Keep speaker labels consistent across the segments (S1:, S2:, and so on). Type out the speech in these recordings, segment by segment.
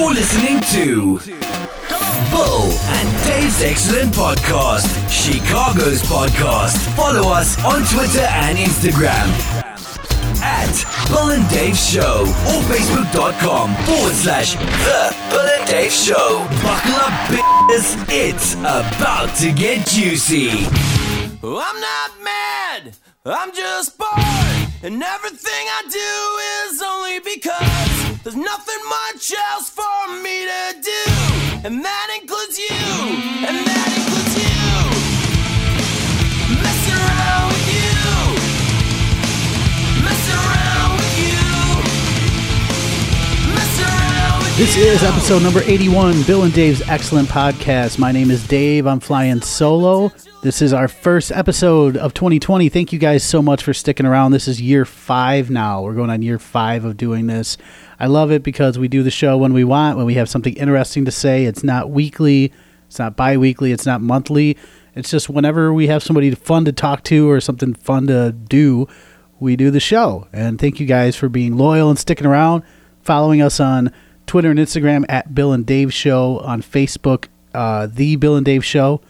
S1: You're listening to Bill and Dave's Excellent Podcast, Chicago's podcast. Follow us on Twitter and Instagram at Bill and Dave Show or Facebook.com forward slash The Bill and Dave Show. Buckle up, bitches. It's about to get juicy.
S2: I'm not mad, I'm just bored. And everything I do is only because there's nothing much else for me to do. And that includes you, and that
S3: This is episode number 81, Bill and Dave's excellent podcast. My name is Dave. I'm flying solo. This is our first episode of 2020. Thank you guys so much for sticking around. This is year five now. We're going on year five of doing this. I love it because we do the show when we want, when we have something interesting to say. It's not weekly, it's not bi weekly, it's not monthly. It's just whenever we have somebody fun to talk to or something fun to do, we do the show. And thank you guys for being loyal and sticking around, following us on Twitter and Instagram at Bill and Dave Show, on Facebook, uh, The Bill and Dave Show.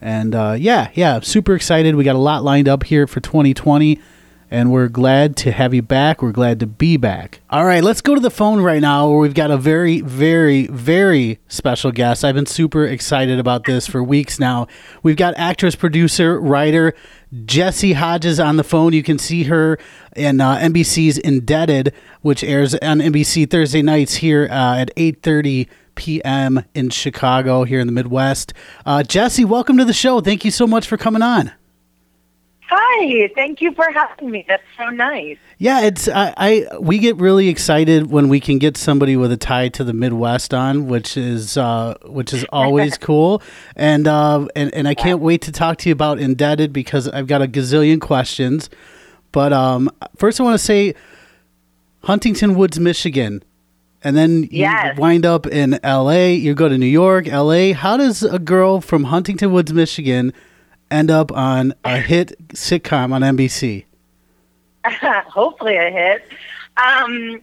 S3: And uh, yeah, yeah, super excited. We got a lot lined up here for 2020, and we're glad to have you back. We're glad to be back. All right, let's go to the phone right now where we've got a very, very, very special guest. I've been super excited about this for weeks now. We've got actress, producer, writer Jessy Hodges on the phone. You can see her in uh, NBC's Indebted, which airs on NBC Thursday nights here uh, at 8:30 p.m. in Chicago, here in the Midwest. Uh, Jessy, welcome to the show. Thank you so much for coming on.
S4: Hi, thank you for having me. That's so nice.
S3: Yeah, it's I, I we get really excited when we can get somebody with a tie to the Midwest on, which is uh, which is always cool, and uh, and and I can't wait to talk to you about Indebted because I've got a gazillion questions. But um, first, I want to say Huntington Woods, Michigan, and then you
S4: Yes.
S3: wind up in L.A. You go to New York, L.A. How does a girl from Huntington Woods, Michigan, end up on a hit sitcom on NBC?
S4: Hopefully, a hit. Um,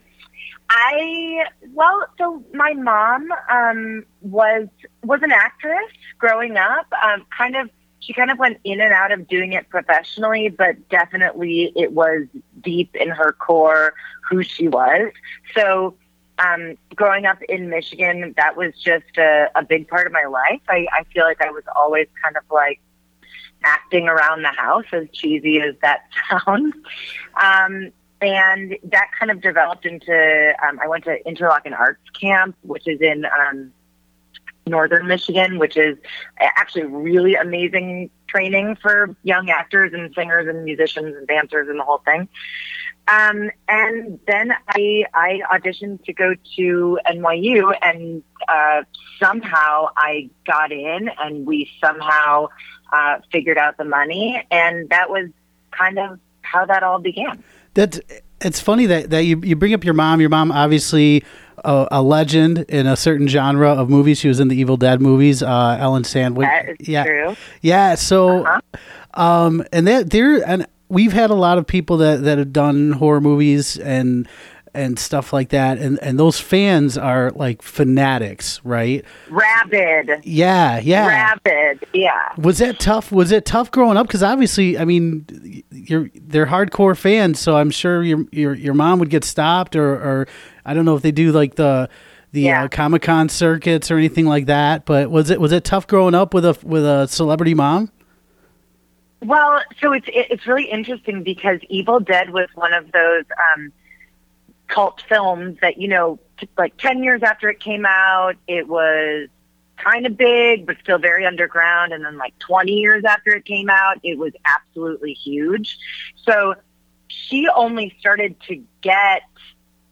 S4: I well, so my mom um, was was an actress growing up. Um, kind of, she kind of went in and out of doing it professionally, but definitely it was deep in her core who she was. So. Um, growing up in Michigan, that was just a, a big part of my life. I, I feel like I was always kind of like acting around the house, as cheesy as that sounds. Um, and that kind of developed into, um, I went to Interlochen Arts Camp, which is in um, northern Michigan, which is actually really amazing training for young actors and singers and musicians and dancers and the whole thing. Um, and then I, I auditioned to go to NYU, and uh, somehow I got in, and we somehow uh, figured out the money, and that was kind of how that all began.
S3: That's it's funny that, that you, you bring up your mom. Your mom obviously a, a legend in a certain genre of movies. She was in the Evil Dead movies. Uh, Ellen
S4: Sandweiss.
S3: Yeah,
S4: true.
S3: yeah. So,
S4: Uh-huh.
S3: um, and that there and we've had a lot of people that that have done horror movies and and stuff like that, and and those fans are like fanatics, right?
S4: Rabid,
S3: Yeah, yeah.
S4: rabid, yeah.
S3: Was that tough? Was it tough growing up? Because obviously, I mean, you're they're hardcore fans, so I'm sure your your your mom would get stopped, or or I don't know if they do like the the
S4: Yeah.
S3: uh, Comic Con circuits or anything like that. But was it was it tough growing up with a with a celebrity mom?
S4: Well, so it's it's really interesting because Evil Dead was one of those um, cult films that you know, like ten years after it came out, it was kind of big but still very underground, and then like twenty years after it came out, it was absolutely huge. So she only started to get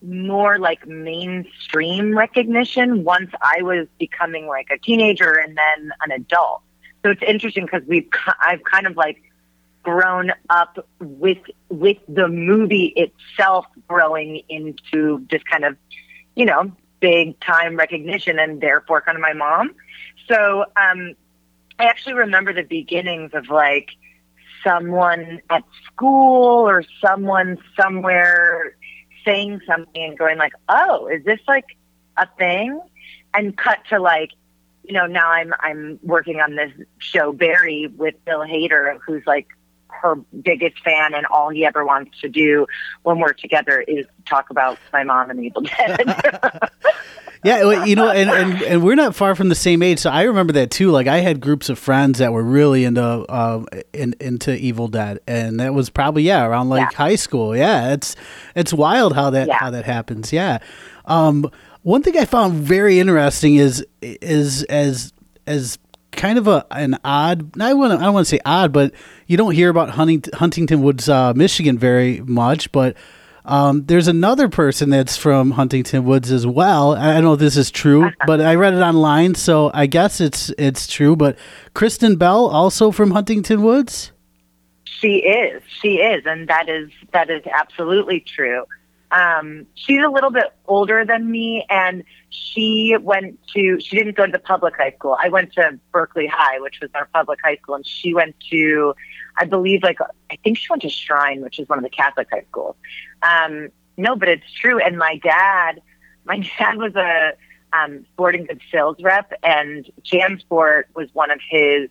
S4: more like mainstream recognition once I was becoming like a teenager and then an adult. So it's interesting because we've I've kind of like grown up with with the movie itself growing into this kind of you know big time recognition and therefore kind of my mom. So um, I actually remember the beginnings of like someone at school or someone somewhere saying something and going like, "Oh, is this like a thing, and cut to like, you know, now I'm I'm working on this show Barry with Bill Hader, who's like her biggest fan, and all he ever wants to do when we're together is talk about my mom and the Evil Dead.
S3: Yeah, you know, and, and, and we're not far from the same age, so I remember that too. Like I had groups of friends that were really into uh, in, into Evil Dead, and that was probably yeah around like
S4: Yeah.
S3: high school. Yeah, it's it's wild how that
S4: Yeah.
S3: how that happens. Yeah. Um, one thing I found very interesting is is as as kind of a an odd. I want I don't want to say odd, but you don't hear about Huntington, Huntington Woods, uh, Michigan, very much, but. Um, there's another person that's from Huntington Woods as well. I don't know if this is true, but I read it online, so I guess it's it's true. But Kristen Bell, also from Huntington Woods.
S4: She is. She is, and that is that is absolutely true. Um, she's a little bit older than me, and she went to. She didn't go to the public high school. I went to Berkley High, which was our public high school, and she went to, I believe, like I think she went to Shrine, which is one of the Catholic high schools. Um, no, but it's true. And my dad, my dad was a um, sporting goods sales rep, and JanSport was one of his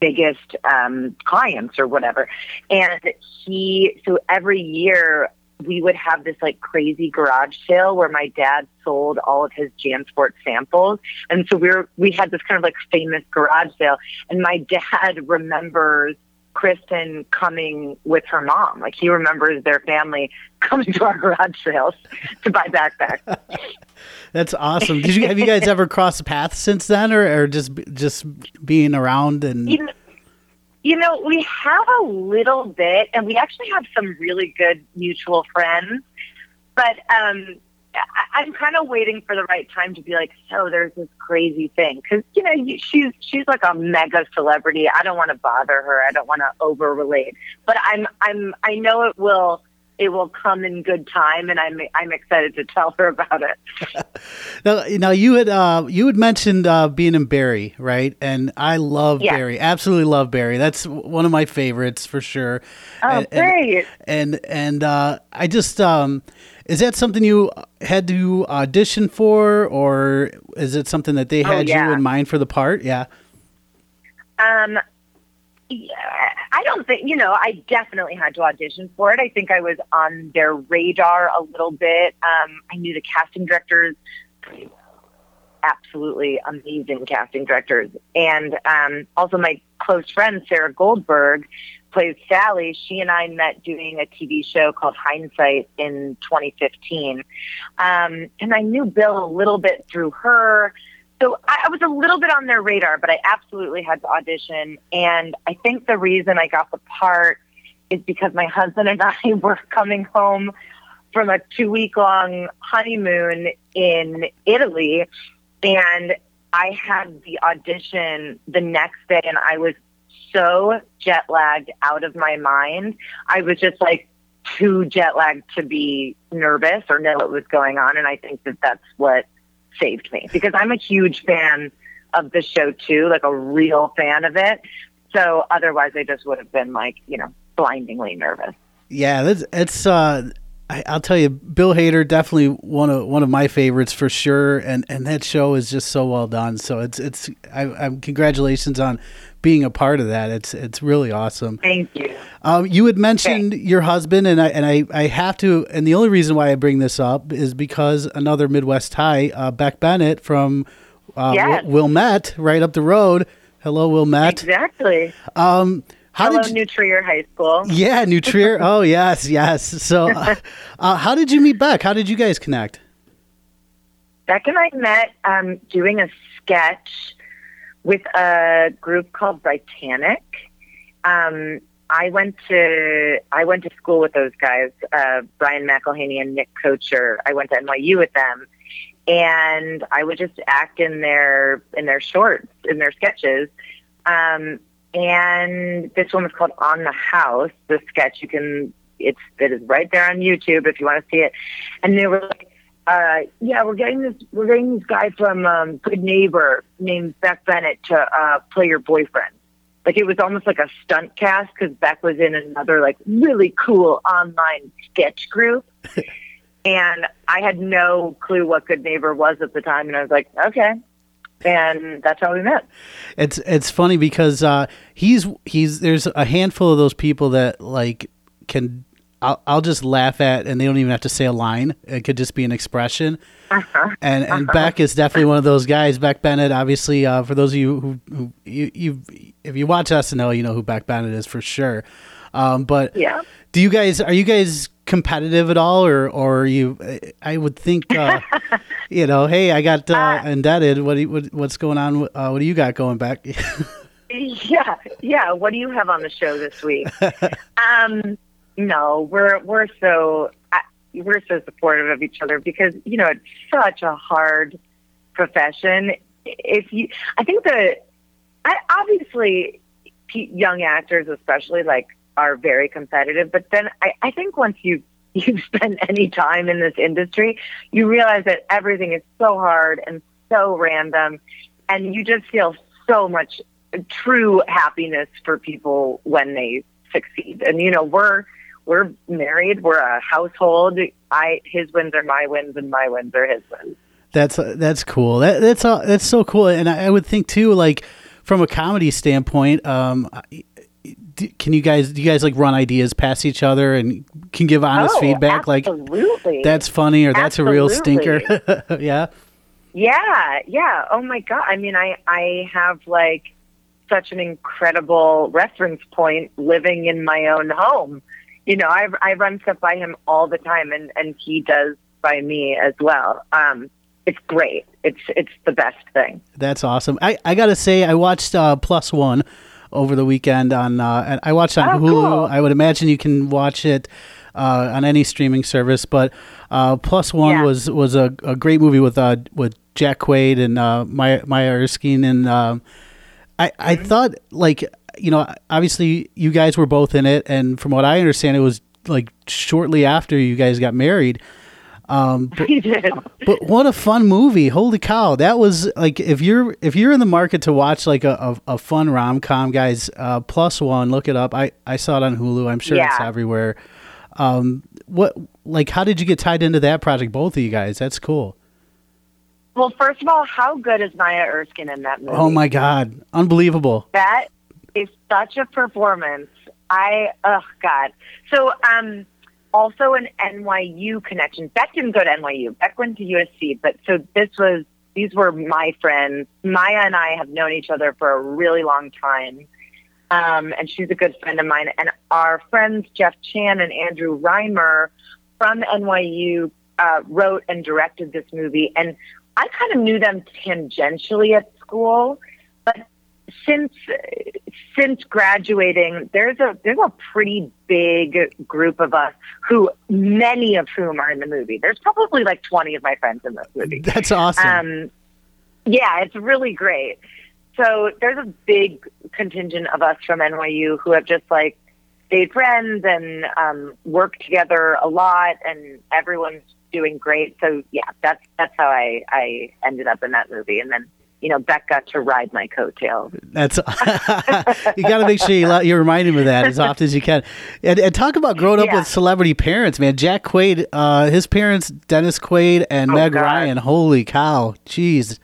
S4: biggest um, clients or whatever. And he, so every year we would have this like crazy garage sale where my dad sold all of his JanSport samples. And so we were, we had this kind of like famous garage sale. And my dad remembers Kristen coming with her mom. Like he remembers their family coming to our garage sales to buy backpacks.
S3: That's awesome. Did you have you guys ever crossed paths since then, or, or just just being around and?
S4: Know, you know, we have a little bit, and we actually have some really good mutual friends. But um, I, I'm kind of waiting for the right time to be like, so there's this crazy thing because you know you, she's she's like a mega celebrity. I don't want to bother her. I don't want to over relate. But I'm I'm I know it will it will come in good time, and I'm I'm excited to tell her about it.
S3: Now, now you had uh, you had mentioned uh, being in Barry, right? And I love
S4: Yeah.
S3: Barry, absolutely love Barry. That's one of my favorites for sure.
S4: Oh,
S3: and, and-
S4: great.
S3: And and uh, I just um, is that something you had to audition for, or is it something that they
S4: Oh,
S3: had
S4: yeah.
S3: you in mind for the part? Yeah.
S4: Um, yeah, I don't think, you know, I definitely had to audition for it. I think I was on their radar a little bit. Um, I knew the casting directors, absolutely amazing casting directors. And um, also my close friend, Sarah Goldberg, plays Sally. She and I met doing a TV show called Hindsight in 2015. Um, and I knew Bill a little bit through her. So I, I was a little bit on their radar, but I absolutely had to audition. And I think the reason I got the part is because my husband and I were coming home from a two week long honeymoon in Italy. And I had the audition the next day, and I was so jet lagged out of my mind. I was just like too jet lagged to be nervous or know what was going on. And I think that that's what saved me because I'm a huge fan of the show too, like a real fan of it. So otherwise, I just would have been like, you know, blindingly nervous.
S3: Yeah, that's it's. Uh, I, I'll tell you, Bill Hader definitely one of one of my favorites for sure, and and that show is just so well done. So it's it's. I, I'm congratulations on being a part of that. It's it's really awesome.
S4: Thank you.
S3: Um, you had mentioned your husband, and I and I, I have to, and the only reason why I bring this up is because another Midwest tie, uh, Beck Bennett from uh,
S4: Yes.
S3: Wil- Wilmette, right up the road. Hello, Wilmette.
S4: Exactly.
S3: Um, how
S4: Hello,
S3: did you,
S4: New Trier High School.
S3: yeah, New Trier. oh yes, yes. So, uh, uh, how did you meet Beck? How did you guys connect?
S4: Beck and I met um, doing a sketch with a group called Britanick. Um, I went to I went to school with those guys, uh, Brian McElhaney and Nick Kocher. I went to NYU with them, and I would just act in their in their shorts, in their sketches. Um, and this one was called On the House. The sketch you can it's it is right there on YouTube if you want to see it. And they were like, uh, yeah, we're getting this we're getting this guy from um, Good Neighbor named Beck Bennett to uh, play your boyfriend. Like it was almost like a stunt cast because Beck was in another like really cool online sketch group. and I had no clue what Good Neighbor was at the time, and I was like, okay. And that's how we met.
S3: It's it's funny because uh, he's he's there's a handful of those people that like can I'll, I'll just laugh at and they don't even have to say a line. It could just be an expression.
S4: Uh-huh.
S3: And and Beck is definitely one of those guys. Beck Bennett, obviously, uh, for those of you who, who you you if you watch SNL, you know who Beck Bennett is for sure. Um, but
S4: Yeah.
S3: do you guys are you guys competitive at all, or or are you? I would think, uh, you know, hey, I got uh, indebted. What, do you, what what's going on? Uh, what do you got going back?
S4: Yeah, yeah. What do you have on the show this week? um, no, we're we're so we're so supportive of each other because you know it's such a hard profession. If you, I think that I obviously young actors, especially like, are very competitive. But then I, I think once you you've spent any time in this industry, you realize that everything is so hard and so random, and you just feel so much uh, true happiness for people when they succeed. And you know, we're we're married, we're a household. I his wins are my wins, and my wins are his wins.
S3: That's that's cool. That, that's uh, that's so cool. And I, I would think too, like from a comedy standpoint, um, can you guys do you guys like run ideas past each other and can give honest
S4: Oh,
S3: feedback? Like
S4: absolutely.
S3: that's funny or that's a real stinker. yeah.
S4: Yeah, yeah. Oh my god. I mean, I I have like such an incredible reference point living in my own home. You know, I I run stuff by him all the time, and and he does by me as well. Um, it's great. It's it's the best thing.
S3: That's awesome. I, I gotta say, I watched uh, Plus One over the weekend on. Uh, and I watched on
S4: Oh,
S3: Hulu.
S4: cool.
S3: I would imagine you can watch it uh, on any streaming service. But uh, Plus One
S4: Yeah.
S3: was was a, a great movie with uh, with Jack Quaid and uh, Maya, Maya Erskine and. Um, I, I
S4: Mm-hmm.
S3: thought like you know obviously you guys were both in it and from what I understand it was like shortly after you guys got married. Um but, but what a fun movie. Holy cow. That was like if you're if you're in the market to watch like a, a, a fun rom-com guys uh plus one look it up. I I saw it on Hulu. I'm sure it's everywhere. Um what like how did you get tied into that project both of you guys? That's cool.
S4: Well, first of all, how good is Maya Erskine in that movie?
S3: oh my god. Unbelievable.
S4: That is such a performance. I oh god. So um also an NYU connection. Beck didn't go to NYU. Beck went to USC, but so this was these were my friends. Maya and I have known each other for a really long time. Um, and she's a good friend of mine. And our friends Jeff Chan and Andrew Rhymer from NYU uh, wrote and directed this movie. And I kind of knew them tangentially at school, but since since graduating, there's a there's a pretty big group of us who many of whom are in the movie. There's probably like 20 of my friends in this movie.
S3: that's awesome
S4: Um, yeah, it's really great. So there's a big contingent of us from NYU who have just like stayed friends and um, worked together a lot, and everyone's doing great. So yeah, that's that's how I I ended up in that movie, and then you know Beck got to ride my coattails.
S3: That's you got to make sure you, you remind him of that as often as you can. And, and talk about growing up
S4: Yeah.
S3: with celebrity parents, man. Jack Quaid, uh, his parents, Dennis Quaid and
S4: Oh,
S3: Meg
S4: God.
S3: Ryan. Holy cow! Jeez,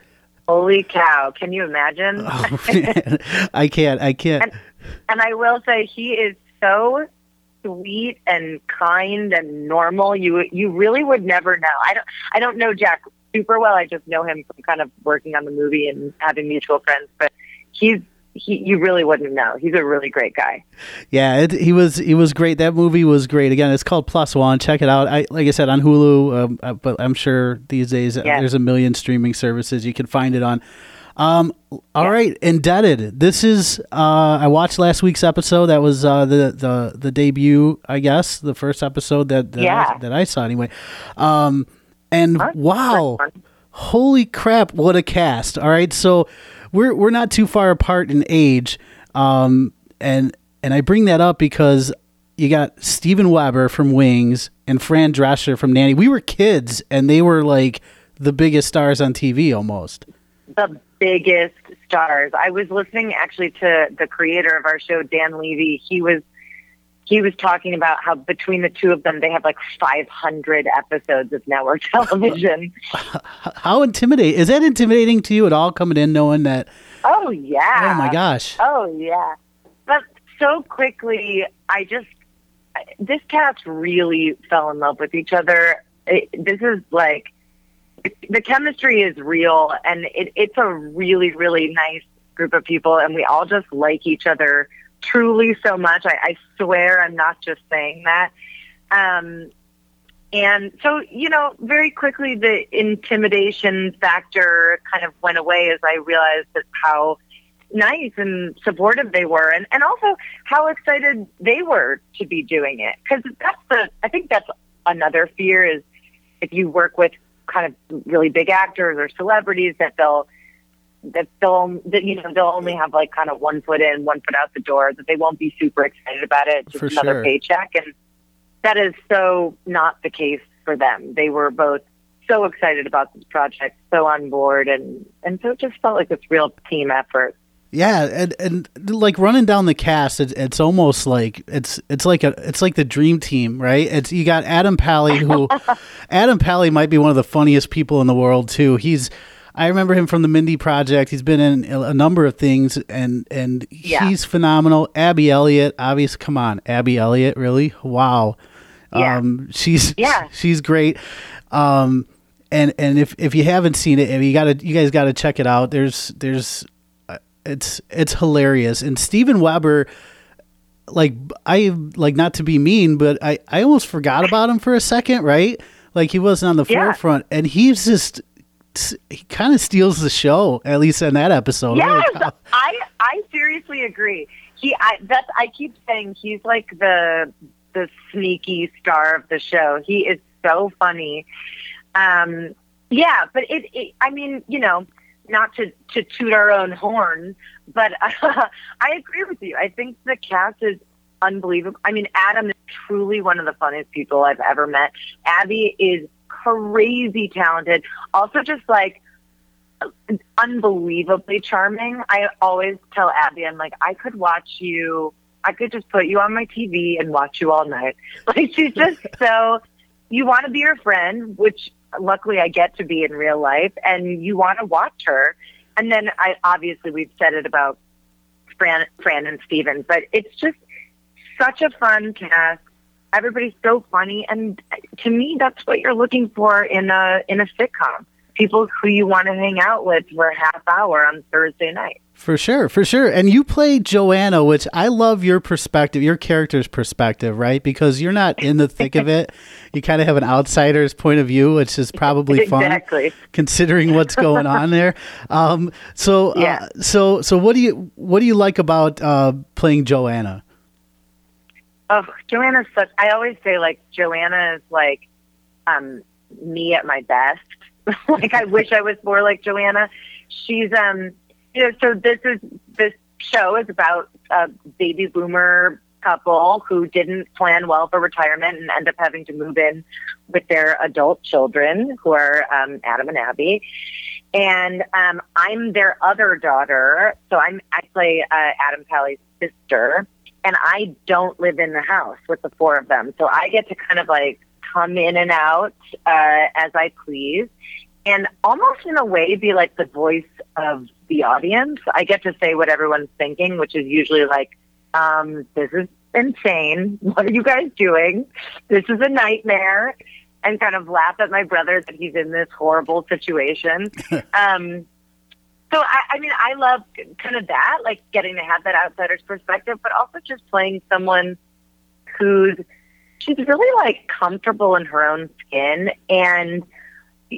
S4: Holy cow! Can you imagine?
S3: oh. I can't. I can't.
S4: And- and I will say he is so sweet and kind and normal. You you really would never know. I don't I don't know Jack super well. I just know him from kind of working on the movie and having mutual friends. But he's he you really wouldn't know. He's a really great guy.
S3: Yeah, it, he was he was great. That movie was great. Again, it's called Plus One. Check it out. I like I said on Hulu, um, uh, but I'm sure these days uh,
S4: Yeah.
S3: there's a million streaming services you can find it on. Um, all right, Indebted. This is uh, I watched last week's episode. That was uh, the the the debut, I guess, the first episode that that, I, that I saw anyway. Um, and
S4: Huh?
S3: wow, holy crap what a cast all right so we're we're not too far apart in age um and and i bring that up because you got steven weber from wings and fran drescher from nanny we were kids and they were like the biggest stars on tv almost
S4: the biggest stars. I was listening actually to the creator of our show, Dan Levy. He was he was talking about how between the two of them, they have like 500 episodes of network television.
S3: How intimidating is that? Intimidating to you at all? Coming in knowing that?
S4: Oh yeah.
S3: Oh my gosh.
S4: Oh yeah. But so quickly, I just this cast really fell in love with each other. It, this is like the chemistry is real, and it, it's a really really nice group of people, and we all just like each other truly so much. I, I swear I'm not just saying that. Um, and so, you know, very quickly the intimidation factor kind of went away as I realized that how nice and supportive they were and, and also how excited they were to be doing it. Cause that's the, I think that's another fear is if you work with kind of really big actors or celebrities that they'll, that they'll that you know they'll only have like kind of one foot in, one foot out the door. That they won't be super excited about it. It's just
S3: For
S4: another
S3: sure.
S4: paycheck, and that is so not the case for them. They were both so excited about this project, so on board, and and so it just felt like this real team effort.
S3: Yeah, and and like running down the cast, it's it's almost like it's it's like a it's like the dream team, right? It's you got Adam Pally, who Adam Pally might be one of the funniest people in the world too. He's I remember him from the Mindy Project. He's been in a number of things, and and
S4: Yeah.
S3: he's phenomenal. Abby Elliott, obvious. Come on, Abby Elliott, really? Wow.
S4: Yeah.
S3: Um, she's
S4: Yeah.
S3: she's great. Um, and and if if you haven't seen it, you got to you guys got to check it out. There's there's uh, it's it's hilarious. And Steven Weber, like I like not to be mean, but I I almost forgot about him for a second, right? Like he wasn't on the
S4: Yeah.
S3: forefront, and he's just he kind of steals the show, at least in that episode.
S4: Yes. I I seriously agree. He I that's I keep saying he's like the the sneaky star of the show. He is so funny. Um yeah, but it, it I mean, you know, not to to toot our own horn, but uh, I agree with you. I think the cast is unbelievable. I mean, Adam is truly one of the funniest people I've ever met. Abby is crazy talented. Also just like unbelievably charming. I always tell Abby, I'm like, I could watch you. I could just put you on my TV and watch you all night. Like she's just so. You want to be her friend, which luckily I get to be in real life, and you want to watch her. And then I obviously we've said it about Fran, Fran and Steven, but it's just such a fun cast. Everybody's so funny, and to me, that's what you're looking for in a in a sitcom. People who you want to hang out with for a half hour on Thursday night.
S3: For sure, for sure. And you play Joanna, which I love your perspective, your character's perspective, right? Because you're not in the thick of it. You kind of have an outsider's point of view, which is probably fun
S4: Exactly.
S3: considering what's going on there. Um, so, uh,
S4: Yeah.
S3: so, so what do you what do you like about uh, playing Joanna?
S4: Oh, Joanna's such. I always say like Joanna is like um, me at my best. like I wish I was more like Joanna. She's um, you know. So this is this show is about a baby boomer couple who didn't plan well for retirement and end up having to move in with their adult children, who are um, Adam and Abby. And um, I'm their other daughter, so I'm I play uh, Adam Pally's sister and I don't live in the house with the four of them. So I get to kind of like come in and out uh, as I please and almost in a way be like the voice of the audience. I get to say what everyone's thinking, which is usually like, um, this is insane. What are you guys doing? This is a nightmare. And kind of laugh at my brother that he's in this horrible situation. um, so I, I mean, I love kind of that, like getting to have that outsider's perspective, but also just playing someone who's she's really like comfortable in her own skin, and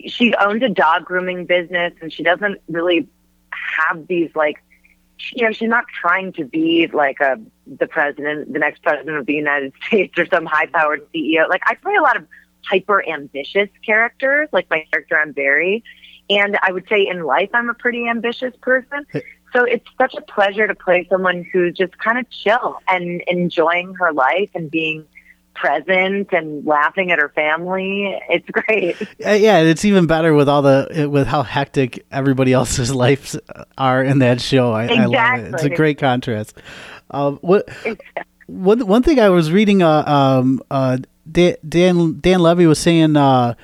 S4: she owns a dog grooming business, and she doesn't really have these like, you know, she's not trying to be like a the president, the next president of the United States, or some high-powered CEO. Like I play a lot of hyper ambitious characters, like my character I'm Barry. And I would say in life, I'm a pretty ambitious person. So it's such a pleasure to play someone who's just kind of chill and enjoying her life and being present and laughing at her family. It's great.
S3: Yeah, it's even better with all the with how hectic everybody else's lives are in that show. I, I love it. It's a great contrast. Um, what one one thing I was reading, uh, um, uh, Dan Dan, Dan Levy was saying uh,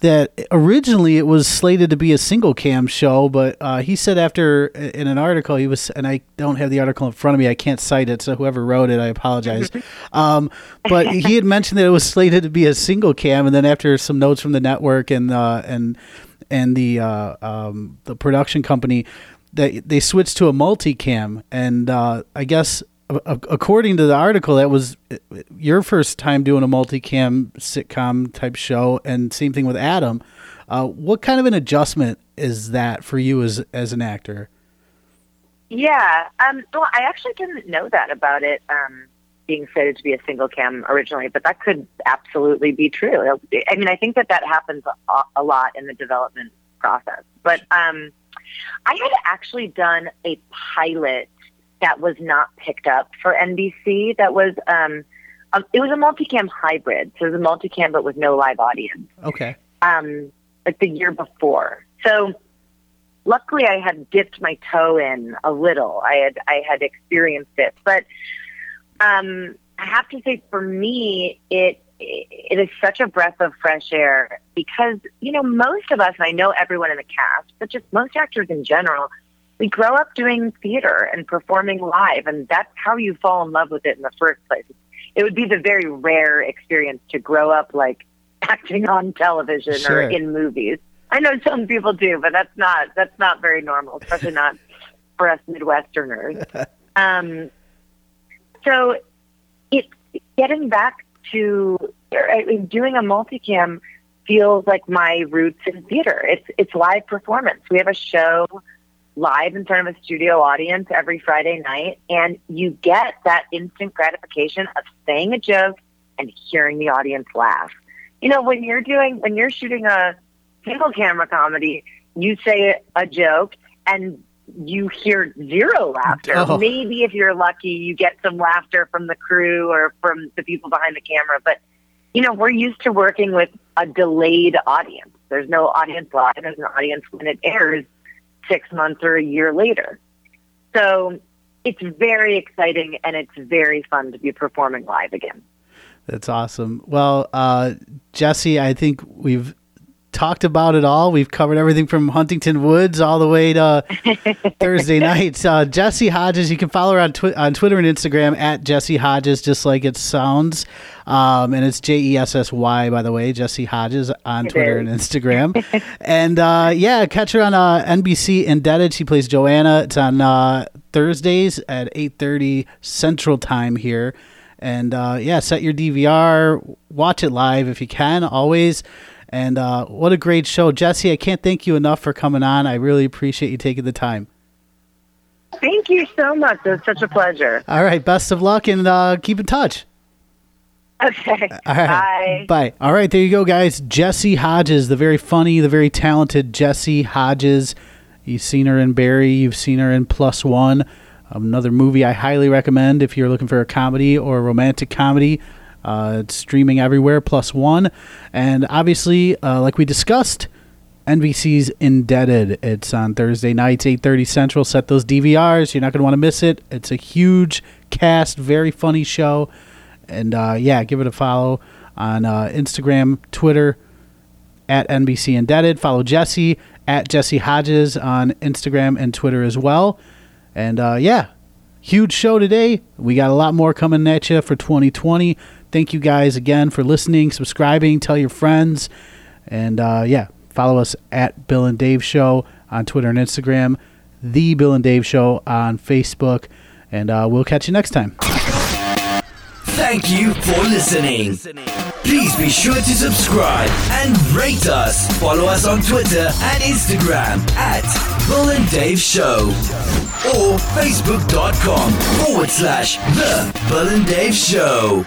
S3: that originally it was slated to be a single cam show, but uh, he said after in an article he was, and I don't have the article in front of me, I can't cite it, so whoever wrote it, I apologize. um, but he had mentioned that it was slated to be a single cam, and then after some notes from the network and uh, and and the uh, um, the production company, they they switched to a multicam, and uh, I guess according to the article, that was uh, your first time doing a multicam sitcom type show, and same thing with Adam. Uh, what kind of an adjustment is that for you as as an actor?
S4: Yeah, um, well, I actually didn't know that about it um, being slated to be a single cam originally, but that could absolutely be true. I mean, I think that that happens a, a lot in the development process. But um, I had actually done a pilot that was not picked up for NBC. That was um, um, it was a multicam hybrid, so it was a multicam but with no live audience.
S3: Okay.
S4: Um, like the year before. So luckily, I had dipped my toe in a little. I had I had experienced it, but um, I have to say, for me, it it is such a breath of fresh air because you know most of us, and I know everyone in the cast, but just most actors in general we grow up doing theater and performing live, and that's how you fall in love with it in the first place. It would be the very rare experience to grow up like acting on television
S3: sure.
S4: or in movies. I know some people do, but that's not that's not very normal, especially not for us Midwesterners. um, so, it's getting back to I mean, doing a multicam feels like my roots in theater. It's it's live performance. We have a show live in front of a studio audience every Friday night, and you get that instant gratification of saying a joke and hearing the audience laugh. You know, when you're doing, when you're shooting a single camera comedy, you say a joke and you hear zero laughter. Oh. Maybe if you're lucky, you get some laughter from the crew or from the people behind the camera. But, you know, we're used to working with a delayed audience. There's no audience live, there's an audience when it airs six months or a year later. So it's very exciting and it's very fun to be performing live again.
S3: That's awesome. Well, uh, Jessy, I think we've talked about it all. We've covered everything from Huntington Woods all the way to Thursday nights. Uh, Jessy Hodges, you can follow her on, twi- on Twitter and Instagram at Jessy Hodges, just like it sounds. Um, and it's J E S S Y, by the way, Jessy Hodges on it Twitter is. and Instagram. and uh, yeah, catch her on uh, NBC Indebted. She plays Joanna. It's on uh, Thursdays at 8.30 Central Time here. And uh, yeah, set your DVR, watch it live if you can, always. And uh, what a great show. Jessy, I can't thank you enough for coming on. I really appreciate you taking the time.
S4: Thank you so much. It was such a pleasure.
S3: All right. Best of luck and uh, keep in touch.
S4: Okay. All right.
S3: Bye. Bye. All right. There you go, guys. Jessy Hodges, the very funny, the very talented Jessy Hodges. You've seen her in Barry. You've seen her in Plus One. Another movie I highly recommend if you're looking for a comedy or a romantic comedy. Uh, it's streaming everywhere, plus one. And obviously, uh, like we discussed, NBC's Indebted. It's on Thursday nights, 8.30 Central. Set those DVRs. You're not going to want to miss it. It's a huge cast, very funny show. And uh, yeah, give it a follow on uh, Instagram, Twitter, at NBC Indebted. Follow Jessy at Jessy Hodges on Instagram and Twitter as well. And uh, yeah, huge show today. We got a lot more coming at you for 2020. Thank you guys again for listening, subscribing, tell your friends, and uh, yeah, follow us at Bill and Dave Show on Twitter and Instagram, The Bill and Dave Show on Facebook, and uh, we'll catch you next time.
S1: Thank you for listening. Please be sure to subscribe and rate us. Follow us on Twitter and Instagram at Bill and Dave Show or facebook.com forward slash The Bill and Dave Show.